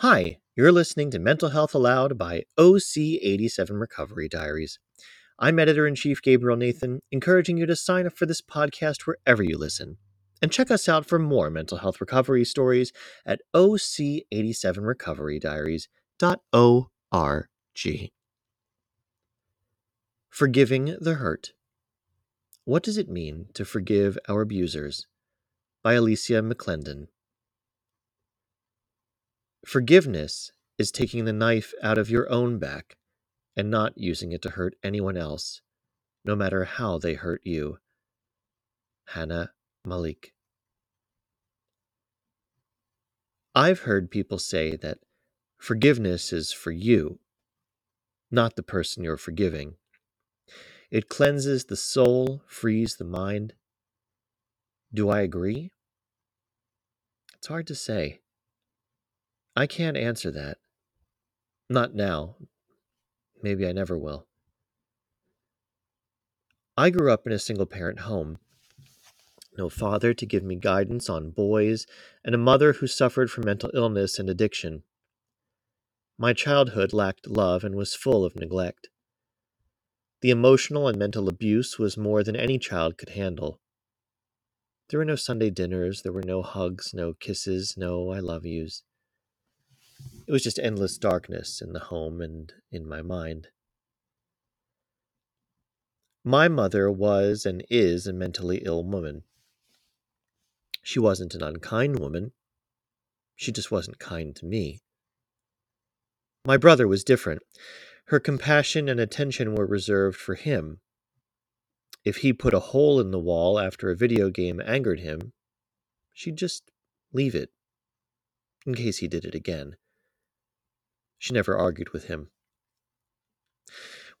Hi, you're listening to Mental Health Aloud by OC87 Recovery Diaries. I'm editor in chief Gabriel Nathan, encouraging you to sign up for this podcast wherever you listen. And check us out for more mental health recovery stories at OC87recoverydiaries.org. Forgiving the Hurt. What does it mean to forgive our abusers? By Alicia McClendon. Forgiveness is taking the knife out of your own back and not using it to hurt anyone else, no matter how they hurt you. Hannah Malik. I've heard people say that forgiveness is for you, not the person you're forgiving. It cleanses the soul, frees the mind. Do I agree? It's hard to say. I can't answer that. Not now. Maybe I never will. I grew up in a single parent home. No father to give me guidance on boys, and a mother who suffered from mental illness and addiction. My childhood lacked love and was full of neglect. The emotional and mental abuse was more than any child could handle. There were no Sunday dinners, there were no hugs, no kisses, no I love yous. It was just endless darkness in the home and in my mind. My mother was and is a mentally ill woman. She wasn't an unkind woman. She just wasn't kind to me. My brother was different. Her compassion and attention were reserved for him. If he put a hole in the wall after a video game angered him, she'd just leave it, in case he did it again. She never argued with him.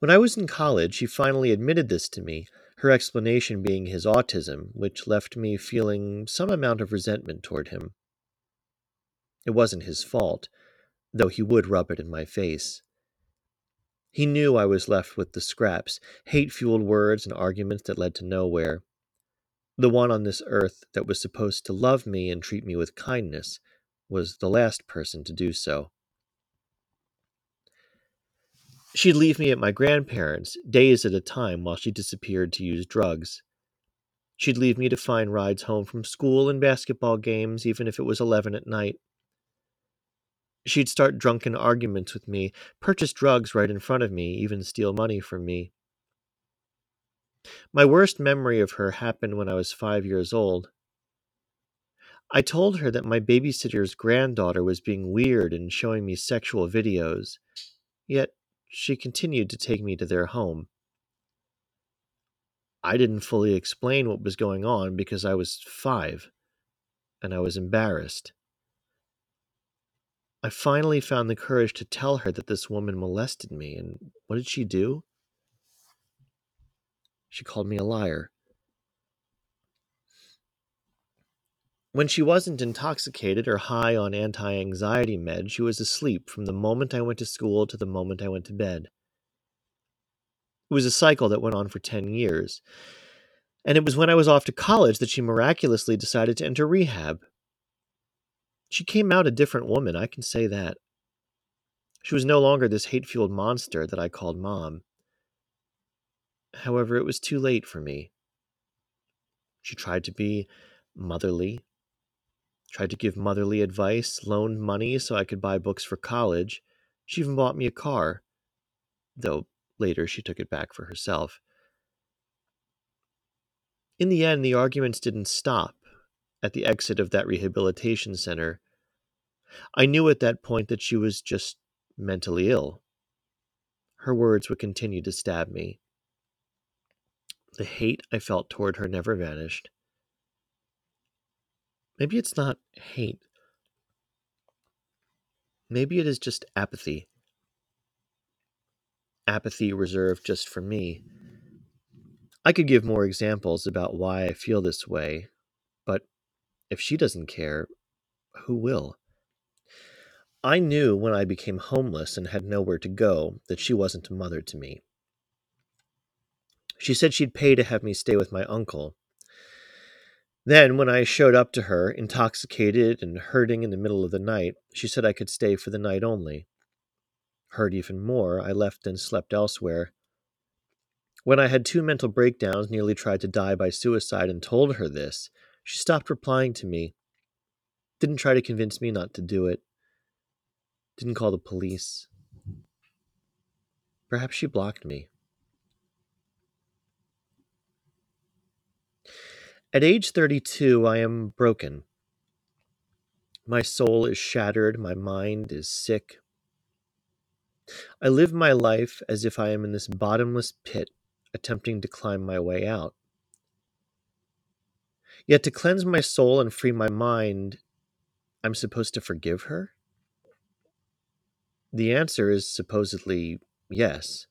When I was in college, he finally admitted this to me, her explanation being his autism, which left me feeling some amount of resentment toward him. It wasn't his fault, though he would rub it in my face. He knew I was left with the scraps, hate fueled words and arguments that led to nowhere. The one on this earth that was supposed to love me and treat me with kindness was the last person to do so. She'd leave me at my grandparents' days at a time while she disappeared to use drugs. She'd leave me to find rides home from school and basketball games, even if it was 11 at night. She'd start drunken arguments with me, purchase drugs right in front of me, even steal money from me. My worst memory of her happened when I was five years old. I told her that my babysitter's granddaughter was being weird and showing me sexual videos, yet she continued to take me to their home. I didn't fully explain what was going on because I was five, and I was embarrassed. I finally found the courage to tell her that this woman molested me, and what did she do? She called me a liar. When she wasn't intoxicated or high on anti anxiety meds, she was asleep from the moment I went to school to the moment I went to bed. It was a cycle that went on for 10 years. And it was when I was off to college that she miraculously decided to enter rehab. She came out a different woman, I can say that. She was no longer this hate fueled monster that I called mom. However, it was too late for me. She tried to be motherly, tried to give motherly advice, loaned money so I could buy books for college. She even bought me a car, though later she took it back for herself. In the end, the arguments didn't stop at the exit of that rehabilitation center. I knew at that point that she was just mentally ill. Her words would continue to stab me. The hate I felt toward her never vanished. Maybe it's not hate. Maybe it is just apathy. Apathy reserved just for me. I could give more examples about why I feel this way, but if she doesn't care, who will? I knew when I became homeless and had nowhere to go that she wasn't a mother to me. She said she'd pay to have me stay with my uncle. Then, when I showed up to her, intoxicated and hurting in the middle of the night, she said I could stay for the night only. Hurt even more, I left and slept elsewhere. When I had two mental breakdowns, nearly tried to die by suicide, and told her this, she stopped replying to me. Didn't try to convince me not to do it. Didn't call the police. Perhaps she blocked me. At age 32, I am broken. My soul is shattered, my mind is sick. I live my life as if I am in this bottomless pit, attempting to climb my way out. Yet to cleanse my soul and free my mind, I'm supposed to forgive her? The answer is supposedly yes.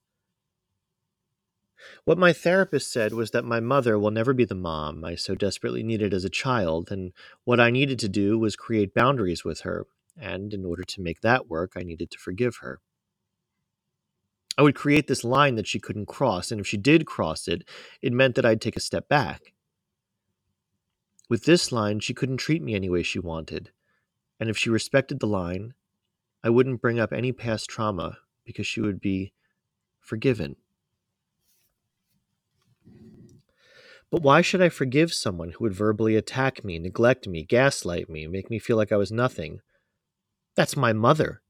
What my therapist said was that my mother will never be the mom I so desperately needed as a child, and what I needed to do was create boundaries with her, and in order to make that work, I needed to forgive her. I would create this line that she couldn't cross, and if she did cross it, it meant that I'd take a step back. With this line, she couldn't treat me any way she wanted, and if she respected the line, I wouldn't bring up any past trauma because she would be forgiven. But why should I forgive someone who would verbally attack me, neglect me, gaslight me, make me feel like I was nothing? That's my mother.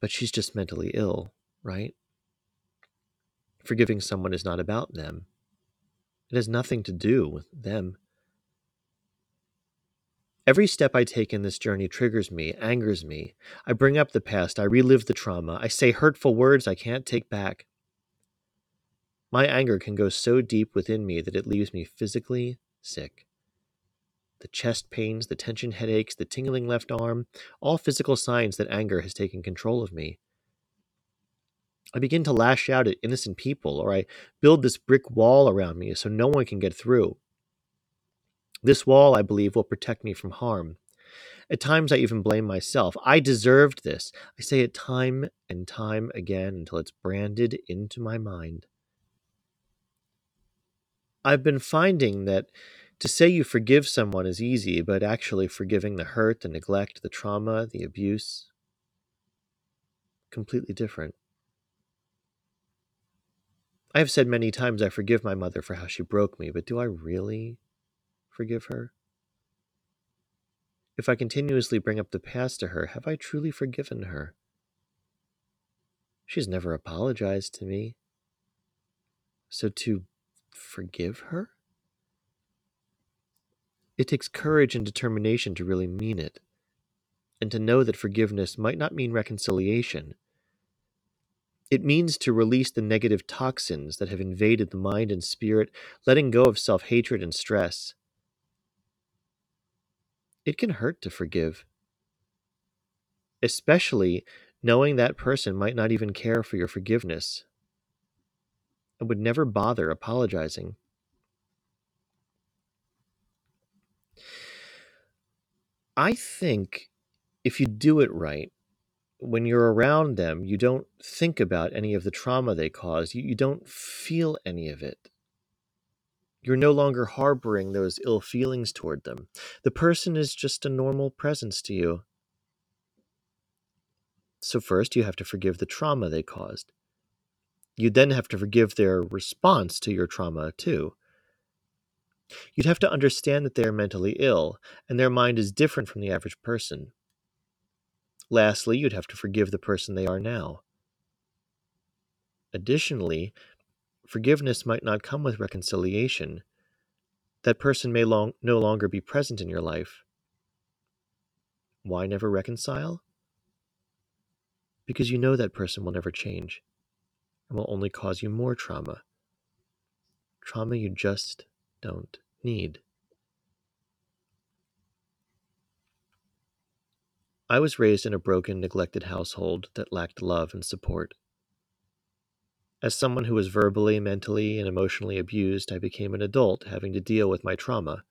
But she's just mentally ill, right? Forgiving someone is not about them. It has nothing to do with them. Every step I take in this journey triggers me, angers me. I bring up the past, I relive the trauma, I say hurtful words I can't take back. My anger can go so deep within me that it leaves me physically sick. The chest pains, the tension headaches, the tingling left arm, all physical signs that anger has taken control of me. I begin to lash out at innocent people, or I build this brick wall around me so no one can get through. This wall, I believe, will protect me from harm. At times, I even blame myself. I deserved this. I say it time and time again until it's branded into my mind. I've been finding that to say you forgive someone is easy, but actually forgiving the hurt, the neglect, the trauma, the abuse, completely different. I have said many times I forgive my mother for how she broke me, but do I really forgive her? If I continuously bring up the past to her, have I truly forgiven her? She's never apologized to me. So to forgive her? It takes courage and determination to really mean it, and to know that forgiveness might not mean reconciliation. It means to release the negative toxins that have invaded the mind and spirit, letting go of self hatred and stress. It can hurt to forgive, especially knowing that person might not even care for your forgiveness and would never bother apologizing. I think if you do it right, when you're around them, you don't think about any of the trauma they caused. You, you don't feel any of it. You're no longer harboring those ill feelings toward them. The person is just a normal presence to you. So, first, you have to forgive the trauma they caused. You then have to forgive their response to your trauma, too. You'd have to understand that they are mentally ill, and their mind is different from the average person. Lastly, you'd have to forgive the person they are now. Additionally, forgiveness might not come with reconciliation. That person may long, no longer be present in your life. Why never reconcile? Because you know that person will never change and will only cause you more trauma. Trauma you just don't need. I was raised in a broken, neglected household that lacked love and support. As someone who was verbally, mentally, and emotionally abused, I became an adult having to deal with my trauma.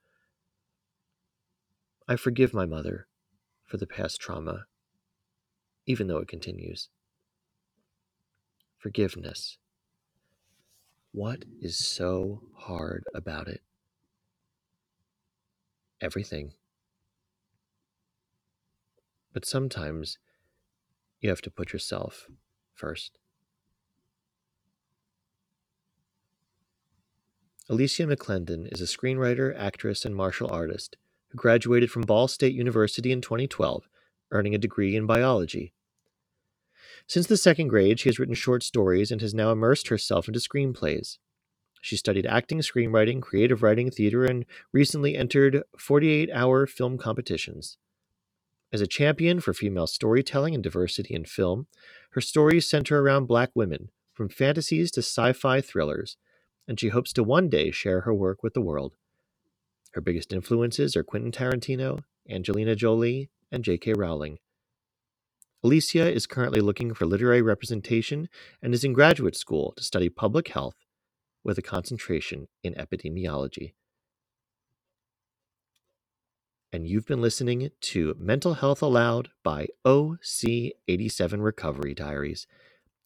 I forgive my mother for the past trauma, even though it continues. Forgiveness. What is so hard about it? everything. But sometimes you have to put yourself first. Alicia McClendon is a screenwriter, actress, and martial artist who graduated from Ball State University in 2012, earning a degree in biology. Since the second grade, she has written short stories and has now immersed herself into screenplays. She studied acting, screenwriting, creative writing, theater, and recently entered 48 hour film competitions. As a champion for female storytelling and diversity in film, her stories center around black women, from fantasies to sci fi thrillers, and she hopes to one day share her work with the world. Her biggest influences are Quentin Tarantino, Angelina Jolie, and J.K. Rowling. Alicia is currently looking for literary representation and is in graduate school to study public health with a concentration in epidemiology. And you've been listening to Mental Health Aloud by OC87 Recovery Diaries.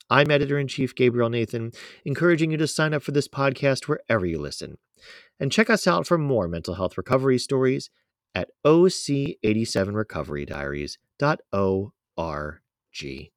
I'm editor in chief Gabriel Nathan, encouraging you to sign up for this podcast wherever you listen. And check us out for more mental health recovery stories at OC87recoverydiaries.org. R G.